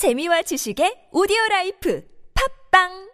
재미와 지식의 오디오 라이프 팝빵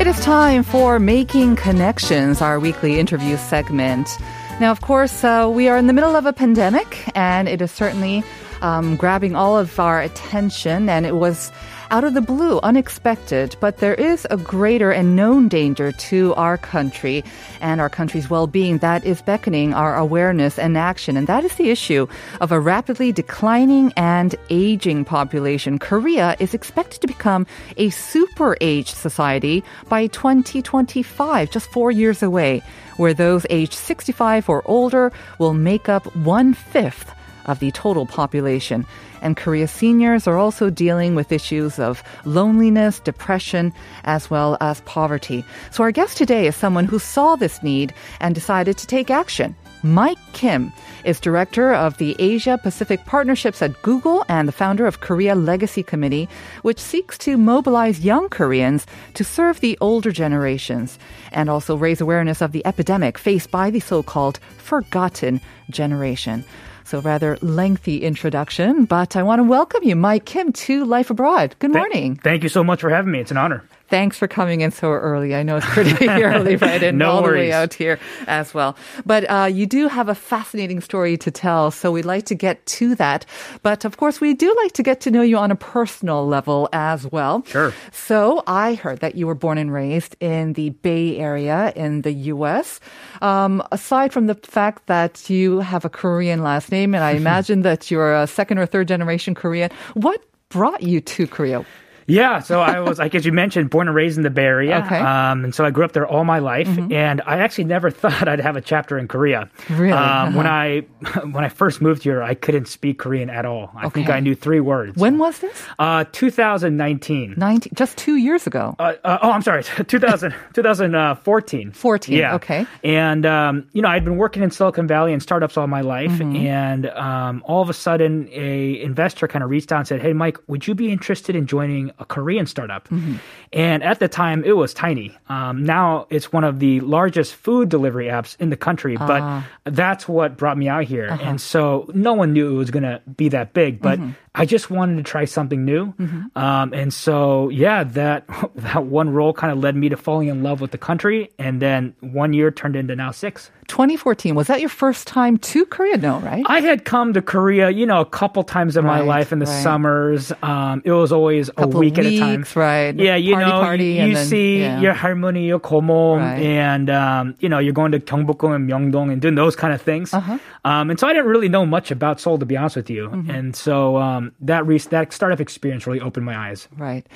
It is time for Making Connections, our weekly interview segment. Now, of course, uh, we are in the middle of a pandemic, and it is certainly um, grabbing all of our attention, and it was out of the blue, unexpected. But there is a greater and known danger to our country and our country's well being that is beckoning our awareness and action, and that is the issue of a rapidly declining and aging population. Korea is expected to become a super aged society by 2025, just four years away, where those aged 65 or older will make up one fifth of the total population. And Korea's seniors are also dealing with issues of loneliness, depression, as well as poverty. So our guest today is someone who saw this need and decided to take action. Mike Kim is director of the Asia Pacific Partnerships at Google and the founder of Korea Legacy Committee, which seeks to mobilize young Koreans to serve the older generations and also raise awareness of the epidemic faced by the so-called forgotten generation. So rather lengthy introduction, but I want to welcome you, Mike Kim, to Life Abroad. Good morning. Thank you so much for having me. It's an honor. Thanks for coming in so early. I know it's pretty early, right? And No all the way out here as well. But uh, you do have a fascinating story to tell, so we'd like to get to that. But of course, we do like to get to know you on a personal level as well. Sure. So I heard that you were born and raised in the Bay Area in the U.S. Um, aside from the fact that you have a Korean last name, and I imagine that you're a second or third generation Korean, what brought you to Korea? Yeah, so I was, like as you mentioned, born and raised in the Bay Area. Okay. Um, and so I grew up there all my life, and I actually never thought I'd have a chapter in Korea. Really? Um, When Uh-huh. I when I first moved here, I couldn't speak Korean at all. I think I knew three words. When was this? Uh, 2019. 19, just two years ago. Uh, uh, oh, I'm sorry, 2000, 2014. 14, Yeah. okay. And, um, you know, I'd been working in Silicon Valley and startups all my life. Mm-hmm. And um, all of a sudden, a investor kind of reached out and said, Hey, Mike, would you be interested in joining a Korean startup? Mm-hmm. And at the time, it was tiny. Um, now it's one of the largest food delivery apps in the country. But Ah. that's what brought me out here. Uh-huh. And so no one knew it was going to be that big. But Mm-hmm. I just wanted to try something new. Um, and so, yeah, that that one role kind of led me to falling in love with the country. And then one year turned into now six. 2014. Was that your first time to Korea? No, right? I had come to Korea, you know, a couple times in my life in the right. summers. Um, it was always a Couple week at a time. right. Yeah, you Party, know, party, you, then- see yeah. your halmoni, your komo, Right. and um, you know, you're going to Gyeongbokgung and Myeongdong and doing those kind of things. Uh-huh. Um, and so I didn't really know much about Seoul, to be honest with you. Mm-hmm. And so um, that re- that startup experience really opened my eyes. Right.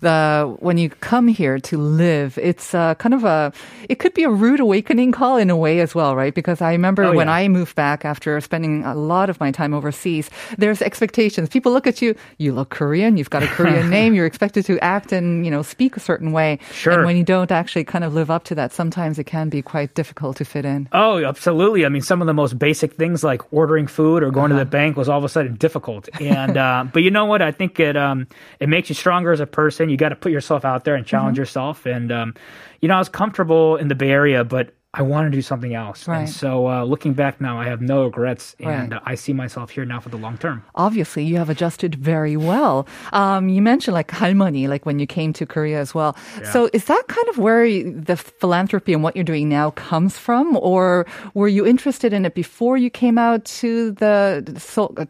The when you come here to live, it's uh, kind of a it could be a rude awakening call in a way as well, right? Because I remember Oh, when yeah. I moved back after spending a lot of my time overseas, there's expectations. People look at you, you look Korean, you've got a Korean name, you're expected to act and, you know, speak a certain way. Sure. And when you don't actually kind of live up to that, sometimes it can be quite difficult to fit in. Oh, absolutely. I mean, some of the most basic things like ordering food or going to the bank was all of a sudden difficult. And uh, but you know what? I think it um, it makes you stronger as a person. You got to put yourself out there and challenge yourself. And um, you know, I was comfortable in the Bay Area, but I want to do something else. Right. And so, uh, looking back now, I have no regrets, and Right. uh, I see myself here now for the long term. obviously you have adjusted very well. Um, you mentioned like halmoni, like when you came to Korea as well. So is that kind of where the philanthropy and what you're doing now comes from, or were you interested in it before you came out to the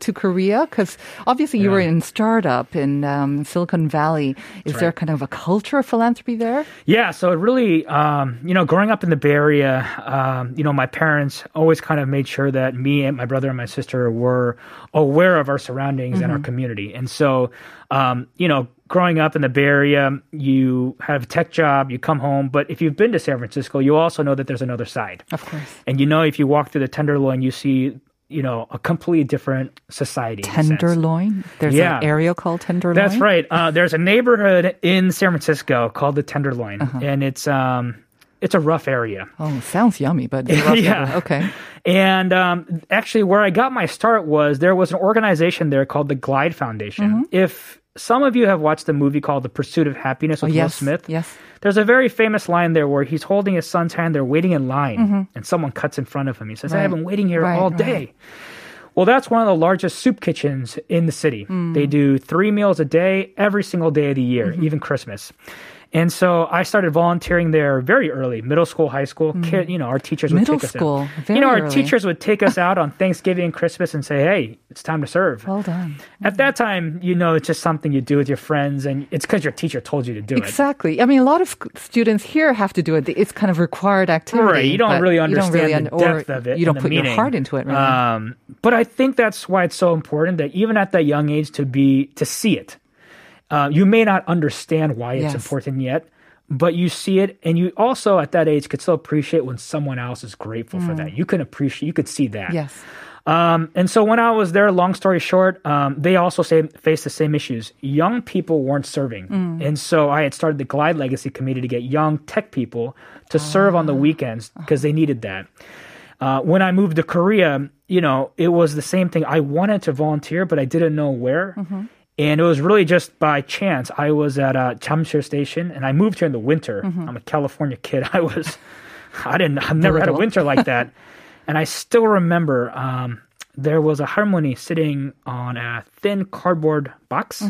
to Korea? Because obviously you Yeah. were in startup in um, Silicon Valley. Is there kind of a culture of philanthropy there? Yeah, so it really, um, you know, growing up in the Bay Area, um, you know, my parents always kind of made sure that me and my brother and my sister were aware of our surroundings and our community. And so, um, you know, growing up in the Bay Area, you have a tech job, you come home, but if you've been to San Francisco, you also know that there's another side. Of course. And you know, if you walk through the Tenderloin, you see, you know, a completely different society. in a sense. Tenderloin. There's Yeah. an area called Tenderloin. That's right. Uh, there's a neighborhood in San Francisco called the Tenderloin, and it's um, it's a rough area. Oh, sounds yummy, but rough Yeah. area. okay. And um, actually, where I got my start was there was an organization there called the Glide Foundation. If some of you have watched the movie called The Pursuit of Happiness with Will Oh, yes, Smith, yes. there's a very famous line there where he's holding his son's hand. They're waiting in line, and someone cuts in front of him. He says, "I have been waiting here Right, all right. day." Well, that's one of the largest soup kitchens in the city. Hmm. They do three meals a day, every single day of the year, Mm-hmm. even Christmas. And so I started volunteering there very early, middle school, high school. Kid, you know, our teachers would. Middle take us school, out. very you know, our early. teachers would take us out on Thanksgiving and Christmas and say, "Hey, it's time to serve." Well done. At that time, you know, it's just something you do with your friends, and it's because your teacher told you to do it. Exactly. I mean, a lot of students here have to do it. It's kind of required activity. Right, you don't really understand don't really the un- or depth of it. You don't the put your heart into it, really. Um, but I think that's why it's so important that even at that young age to be to see it. Uh, you may not understand why it's Yes. important yet, but you see it, and you also at that age could still appreciate when someone else is grateful for that. You can appreciate, you could see that. Mm. yes. Um, and so when I was there, long story short, um, they also say, faced the same issues. Young people weren't serving. Mm. And so I had started the Glide Legacy Committee to get young tech people to serve on the Ah. weekends because they needed that. Uh, when I moved to Korea, you know, it was the same thing. I wanted to volunteer, but I didn't know where. Mm-hmm. And it was really just by chance. I was at uh, Jamsil Station, and I moved here in the winter. Mm-hmm. I'm a California kid. I was, I didn't, I've never had a winter like that. and I still remember um, there was a halmoni sitting on a thin cardboard box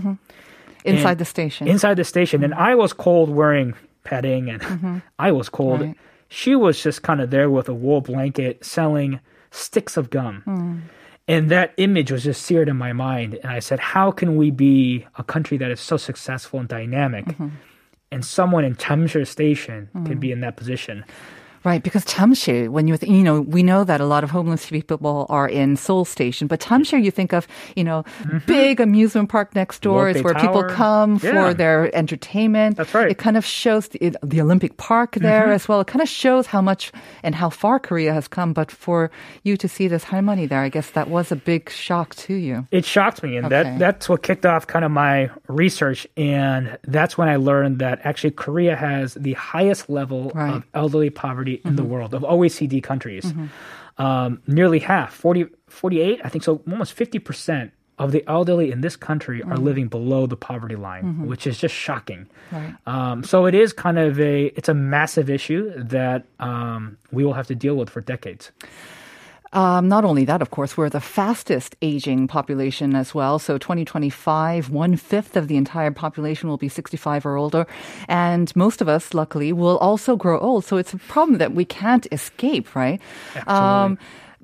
Inside and- the station. inside the station, and I was cold wearing padding, and I was cold. Right. She was just kind of there with a wool blanket selling sticks of gum. And that image was just seared in my mind. And I said, How can we be a country that is so successful and dynamic? Mm-hmm. And someone in Jamsil Station can mm-hmm. be in that position. Right, because Jamsil, when you th- you know, we know that a lot of homeless people are in Seoul Station, but Jamsil, you think of you know, mm-hmm. big amusement park next door is where people come Yeah. for their entertainment. That's right. It kind of shows the, the Olympic Park there mm-hmm. as well. It kind of shows how much and how far Korea has come. But for you to see this halmoni there, I guess that was a big shock to you. it shocked me and Okay. that that's what kicked off kind of my research and that's when i learned that actually korea has the highest level Right. of elderly poverty in the Mm-hmm. world of oecd countries um, nearly half 40 48 i think so almost 50% of the elderly in this country are living below the poverty line which is just shocking Mm-hmm. Right. um, so it is kind of a it's a massive issue that um, we will have to deal with for decades Um, not only that, of course, we're the fastest aging population as well. So 2025, one fifth of the entire population will be 65 or older. And most of us, luckily, will also grow old. So it's a problem that we can't escape, right? Um,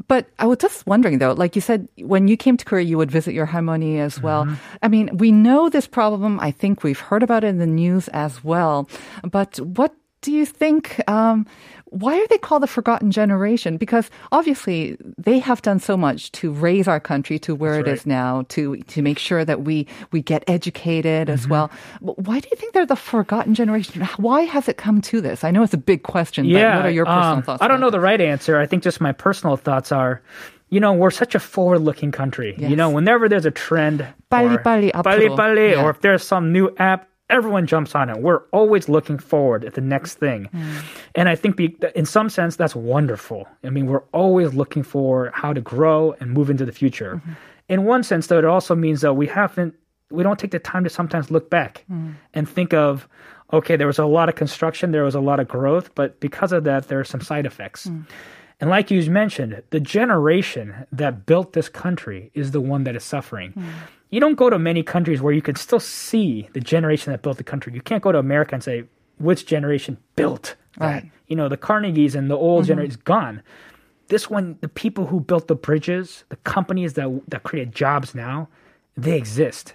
but I was just wondering though, like you said, when you came to Korea, you would visit your halmoni as well. I mean, we know this problem. I think we've heard about it in the news as well. But what do you think? Um, why are they called the forgotten generation? Because obviously they have done so much to raise our country to where it That's is now, to to make sure that we we get educated as well. But Why do you think they're the forgotten generation? Why has it come to this? I know it's a big question. but what are your personal um, thoughts? I don't know about the right answer. I think just my personal thoughts are, you know, we're such a forward-looking country. Yes. You know, whenever there's a trend, 빨리, or, 빨리, 빨리, 앞으로. 빨리, Yeah. or if there's some new app, everyone jumps on it. We're always looking forward at the next thing, Hmm. and I think be, in some sense that's wonderful. I mean, we're always looking for how to grow and move into the future. Mm-hmm. In one sense, though, it also means that we haven't, we don't take the time to sometimes look back Hmm. and think of okay, there was a lot of construction, there was a lot of growth, but because of that, there are some side effects. And like you mentioned, the generation that built this country is the one that is suffering. You don't go to many countries where you can still see the generation that built the country. You can't go to America and say, which generation built that? Right. You know, the Carnegies and the old generation is gone. This one, the people who built the bridges, the companies that, that create jobs now, they exist.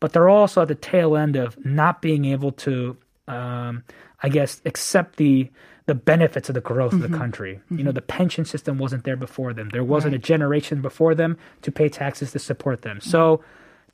But they're also at the tail end of not being able to, um, I guess, accept the the benefits of the growth of the country. You know, the pension system wasn't there before them. There wasn't a generation before them to pay taxes to support them. So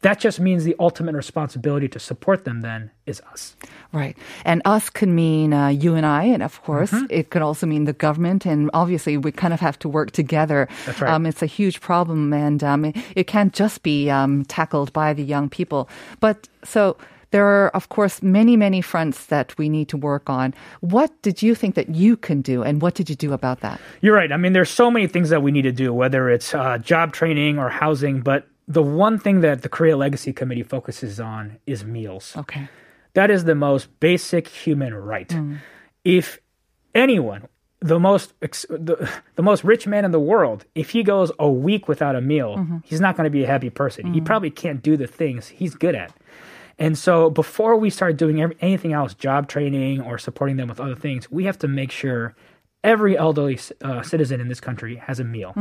that just means the ultimate responsibility to support them then is us. Right. And us can mean uh, you and I, and of course, Mm-hmm. it could also mean the government. And obviously, we kind of have to work together. That's right. Um, it's a huge problem, and um, it, it can't just be um, tackled by the young people. But so there are, of course, many, many fronts that we need to work on. What did you think that you can do, and what did you do about that? You're right. I mean, there's so many things that we need to do, whether it's uh, job training or housing. But the one thing that the Korea Legacy Committee focuses on is meals. Okay. That is the most basic human right. Mm. If anyone, the most ex- the, the most rich man in the world, if he goes a week without a meal, mm-hmm. he's not going to be a happy person. He mm. probably can't do the things he's good at. And so before we start doing every, anything else, job training or supporting them with other things, we have to make sure every elderly uh, citizen in this country has a meal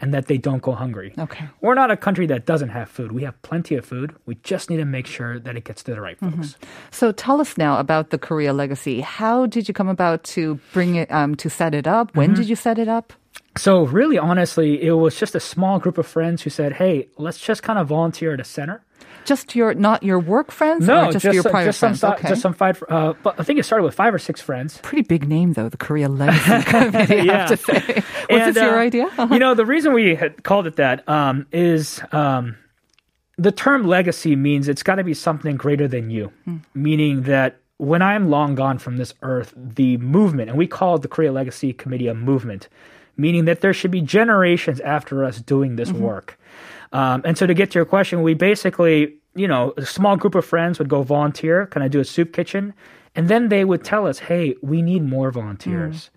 and that they don't go hungry. Okay. We're not a country that doesn't have food. We have plenty of food. We just need to make sure that it gets to the right folks. So tell us now about the Korea Legacy. How did you come about to bring it, um, to set it up? When did you set it up? So really, honestly, it was just a small group of friends who said, "Hey, let's just kind of volunteer at a center." Just your, not your work friends, No, just, just your private just friends? okay. just some five. Uh, but I think it started with five or six friends. Pretty big name though, the Korea Legacy Committee. I Yeah. have to say. Was And, this your uh, idea? you know, the reason we had called it that um, is um, the term legacy means it's got to be something greater than you, meaning that when I'm long gone from this earth, the movement, and we call the Korea Legacy Committee a movement, meaning that there should be generations after us doing this work. Um, and so to get to your question, we basically, you know, a small group of friends would go volunteer, kind of do a soup kitchen, and then they would tell us, hey, we need more volunteers.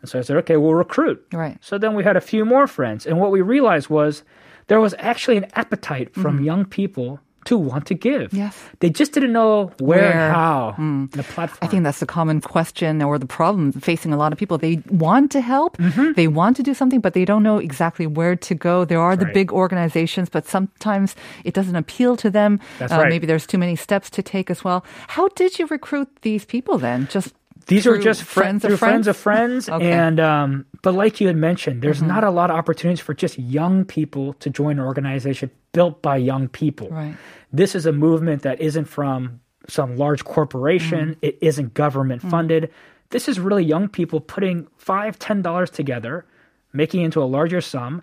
And so I said, okay, we'll recruit. Right. So then we had a few more friends. And what we realized was there was actually an appetite from young people to want to give. Mm-hmm. Yes. They just didn't know where, Where. Mm. and how. The platform. I think that's the common question or the problem facing a lot of people. They want to help, they want to do something, but they don't know exactly where to go. There are the right. big organizations, but sometimes it doesn't appeal to them. That's Uh, right. Maybe there's too many steps to take as well. How did you recruit these people then? Just these are just friends, friends of friends of friends, okay. and um, but like you had mentioned, there's mm-hmm. not a lot of opportunities for just young people to join an organization built by young people. Right. This is a movement that isn't from some large corporation. Mm. It isn't government mm. funded. This is really young people putting five, ten dollars together, making into a larger sum,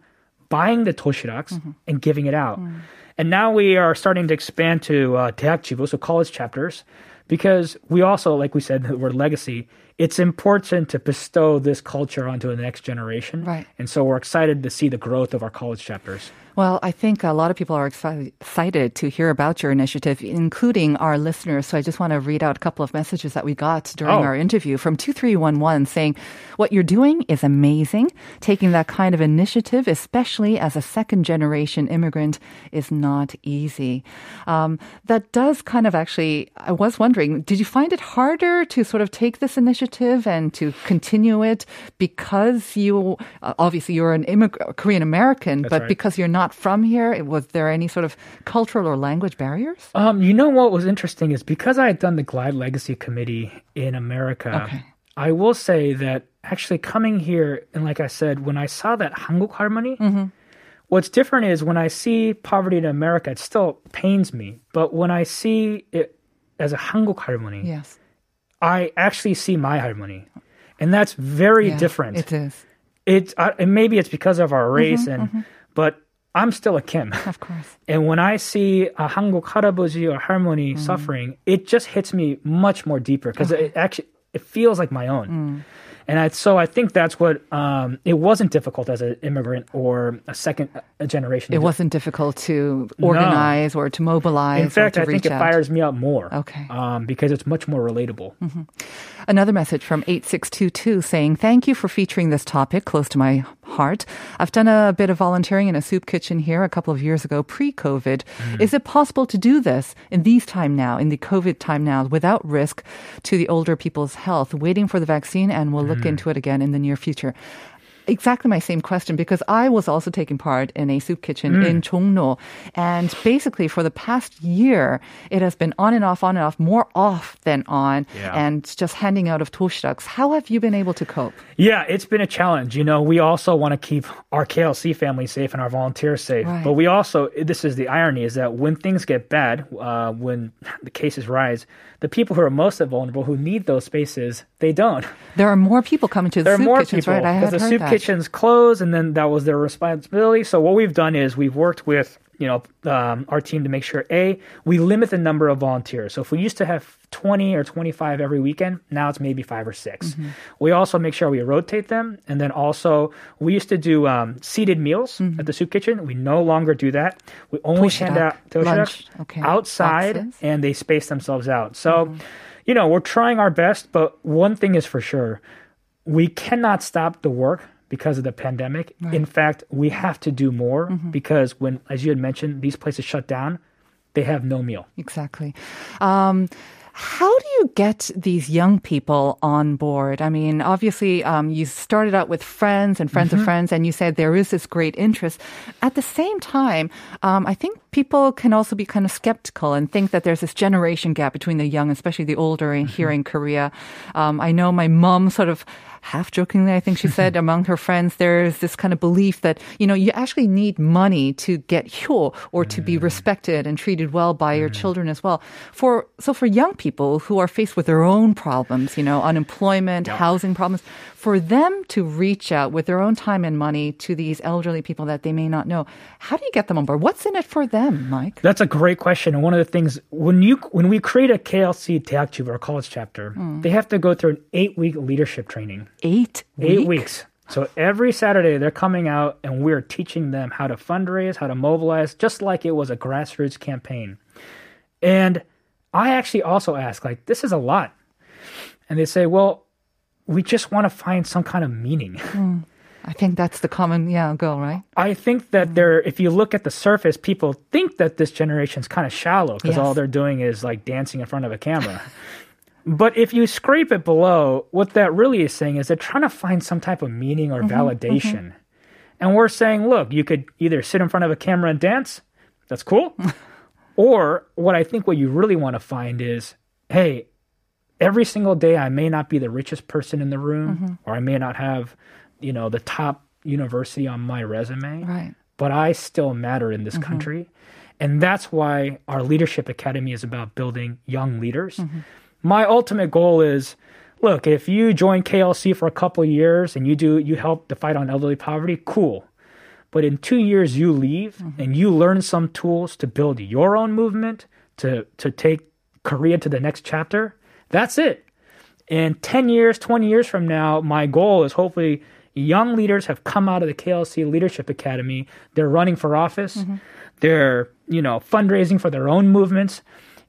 buying the toshiraks mm-hmm. and giving it out. Mm. And now we are starting to expand to uh, so college chapters because we also, like we said, the word legacy. It's important to bestow this culture onto the next generation. Right. And so we're excited to see the growth of our college chapters. Well, I think a lot of people are excited to hear about your initiative, including our listeners. So I just want to read out a couple of messages that we got during Oh. our interview from 2311 saying, What you're doing is amazing. Taking that kind of initiative, especially as a second generation immigrant, is not easy. Um, that does kind of actually, I was wondering, did you find it harder to sort of take this initiative and to continue it because you, uh, obviously, you're an immig- Korean American, but right. because you're not from here, was there any sort of cultural or language barriers? Um, you know what was interesting is because I had done the Glide Legacy Committee in America, Okay. I will say that actually coming here, and like I said, when I saw that Hanguk halmoni, what's different is when I see poverty in America, it still pains me. But when I see it as a Hanguk halmoni, Yes. I actually see my halmoni. And that's very Yeah, different. It is, It's uh, and maybe it's because of our race, and but I'm still a Kim. Of course. And when I see a Hanguk harabuji or halmoni mm. suffering, it just hits me much more deeper because okay. it actually it feels like my own. Mm. And I, so I think that's what um, it wasn't difficult as an immigrant or a second generation. It wasn't difficult to organize or to mobilize. In fact, I think it out. fires me up more. Okay. Um, because it's much more relatable. Another message from 8622 saying, Thank you for featuring this topic close to my heart. I've done a bit of volunteering in a soup kitchen here a couple of years ago, pre COVID. Is it possible to do this in these time now, in the COVID time now, without risk to the older people's health, waiting for the vaccine? And we'll look Hmm. into it again in the near future. Exactly my same question because I was also taking part in a soup kitchen in Chongno. And basically, for the past year, it has been on and off, on and off, more off than on, Yeah. and just handing out of toshraks. How have you been able to cope? Yeah, it's been a challenge. You know, we also want to keep our KLC family safe and our volunteers safe. Right. But we also, this is the irony, is that when things get bad, uh, when the cases rise, the people who are most vulnerable, who need those spaces, they don't. There are more people coming to the There are soup more kitchens, people right? I had the heard soup that. Kitchens closed, and then that was their responsibility. So what we've done is we've worked with you know, um, our team to make sure a we limit the number of volunteers. So if we used to have 20 or 25 every weekend, now it's maybe five or 6 We also make sure we rotate them, and then also we used to do um, seated meals at the soup kitchen. We no longer do that. We only Toshirak, hand out lunch, okay, outside, boxes. and they space themselves out. So, you know, we're trying our best, but one thing is for sure we cannot stop the work because of the pandemic. In fact, we have to do more because when, as you had mentioned, these places shut down, they have no meal. Exactly. Um, how do you get these young people on board? I mean, obviously, um, you started out with friends and friends of friends, and you said there is this great interest. At the same time, um, I think people can also be kind of skeptical and think that there's this generation gap between the young, especially the older, in here in Korea. Um, I know my mom sort of half jokingly, I think she said among her friends, there's this kind of belief that, you know, you actually need money to get hyo or to be mm. respected and treated well by your mm. children as well. For, so for young people who are faced with their own problems, you know, unemployment, housing problems, for them to reach out with their own time and money to these elderly people that they may not know, how do you get them on board? What's in it for them, Mike? That's a great question. And one of the things when you when we create a KLC Teakjuba or college chapter, mm. they have to go through an eight week leadership training. Eight Eight week? weeks. So every Saturday they're coming out and we're teaching them how to fundraise, how to mobilize, just like it was a grassroots campaign. And I actually also ask, like, this is a lot. And they say, well, we just want to find some kind of meaning. Hmm. I think that's the common, yeah, goal, right? I think that hmm. they're, if you look at the surface, people think that this generation's kind of shallow because Yes. all they're doing is like dancing in front of a camera. but if you scrape it below, what that really is saying is they're trying to find some type of meaning or mm-hmm, validation. Mm-hmm. And we're saying, look, you could either sit in front of a camera and dance, that's cool. or what I think what you really want to find is, hey, every single day I may not be the richest person in the room mm-hmm. or I may not have, you know, the top university on my resume, Right. but I still matter in this country. And that's why our leadership academy is about building young leaders. My ultimate goal is look, if you join KLC for a couple of years and you do you help the fight on elderly poverty, cool. But in 2 years you leave mm-hmm. and you learn some tools to build your own movement, to to take Korea to the next chapter. That's it. And 10 years, 20 years from now, my goal is hopefully young leaders have come out of the KLC Leadership Academy. They're running for office. Mm-hmm. They're, you know, fundraising for their own movements.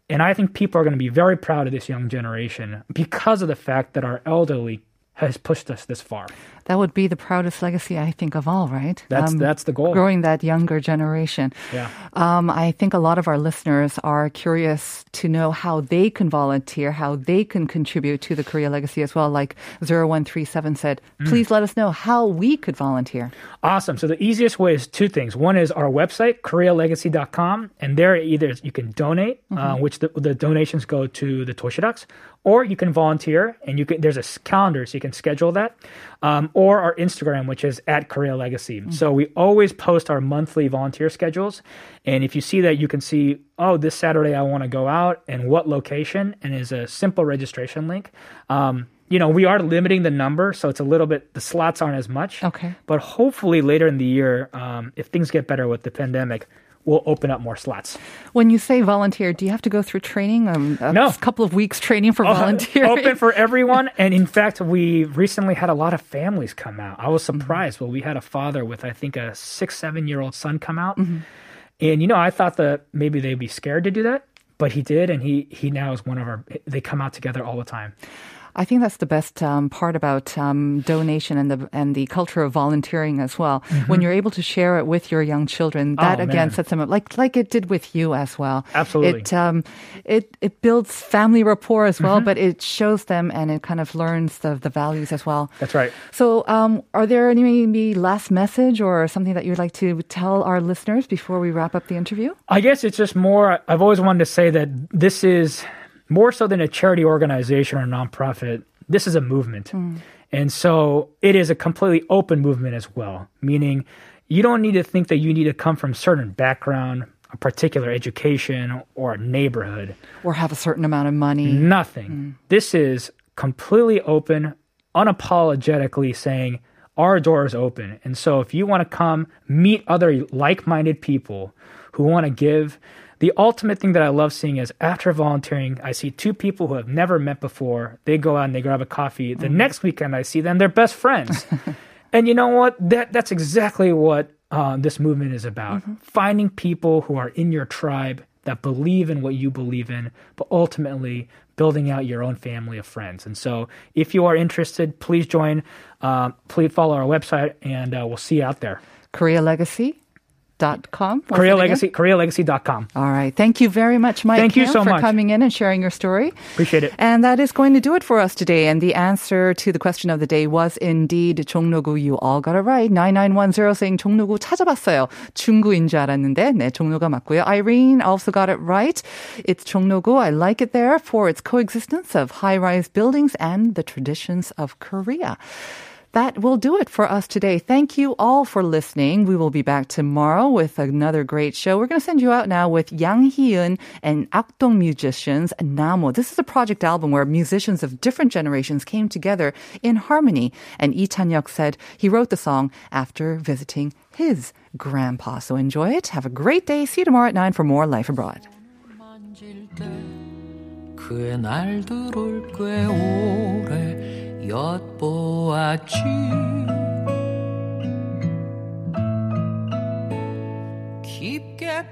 And I think people are going to be very proud of this young generation because of the fact that our elderly has pushed us this far. That would be the proudest legacy, I think, of all, right? That's that's the goal. Growing that younger generation. Yeah. Um, I think a lot of our listeners are curious to know how they can volunteer, how they can contribute to the Korea legacy as well. Like 0137 said, Mm. please let us know how we could volunteer. Awesome. So the easiest way is two things. One is our website, korealegacy.com, and there either you can donate, uh, which the, the donations go to the Toshiraks, or you can volunteer, and you can. There's a calendar, so you can schedule that, um, or our Instagram, which is at Korea Legacy. So we always post our monthly volunteer schedules, and if you see that, you can see, oh, this Saturday I want to go out, and what location, and is a simple registration link. Um, you know, we are limiting the number, so it's a little bit. The slots aren't as much. Okay. But hopefully later in the year, um, if things get better with the pandemic, we'll open up more slots. When you say volunteer, do you have to go through training? Um, a No. couple of weeks training for volunteering? Open for everyone. And in fact, we recently had a lot of families come out. I was Mm-hmm. surprised. Well, we had a father with, I think, a six, seven year old son come out. Mm-hmm. And, you know, I thought that maybe they'd be scared to do that. But he did, and he he now is one of our. They come out together all the time. I think that's the best um, part about um, donation and the and the culture of volunteering as well. When you're able to share it with your young children, that Mm-hmm. Oh, again man. sets them up like like it did with you as well. Absolutely. it um, it it builds family rapport as Mm-hmm. well, but it shows them and it kind of learns the the values as well. That's right. So, um, are there any maybe last message or something that you'd like to tell our listeners before we wrap up the interview? I guess it's just more. I've always wanted to say that this is more so than a charity organization or a nonprofit. This is a movement. Mm. And so it is a completely open movement as well, meaning you don't need to think that you need to come from certain background, a particular education, or a neighborhood. Or have a certain amount of money? Nothing. Mm. This is completely open, unapologetically saying our door is open. And so if you want to come meet other like-minded people who want to give the ultimate thing that I love seeing is after volunteering, I see two people who have never met before. They go out and they grab a coffee. The mm-hmm. next weekend, I see them; they're best friends. and you know what? That that's exactly what uh, this movement is about: mm-hmm. finding people who are in your tribe that believe in what you believe in, but ultimately building out your own family of friends. And so, if you are interested, please join. Uh, please follow our website, and uh, we'll see you out there. Korea Legacy Dot com. Korea Legacy, KoreaLegacy.com. All right. Thank you very much, Mike. Thank Kim, you so for much. coming in and sharing your story. Appreciate it. And that is going to do it for us today. And the answer to the question of the day was indeed 종로구. You all got it right. 9910 saying 종로구 찾아봤어요. 중구인 줄 알았는데, 네, 종로가 맞고요. Irene also got it right. It's 종로구. I like it there for its coexistence of high-rise buildings and the traditions of Korea that will do it for us today. Thank you all for listening. We will be back tomorrow with another great show. We're going to send you out now with Yang Hee-eun and Akdong musicians Namo. This is a project album where musicians of different generations came together in harmony. And Lee Chan-hyuk said he wrote the song after visiting his grandpa. So enjoy it. Have a great day. See you tomorrow at 9 for more Life Abroad 그의 날들을 꽤 오래 엿보았지 깊게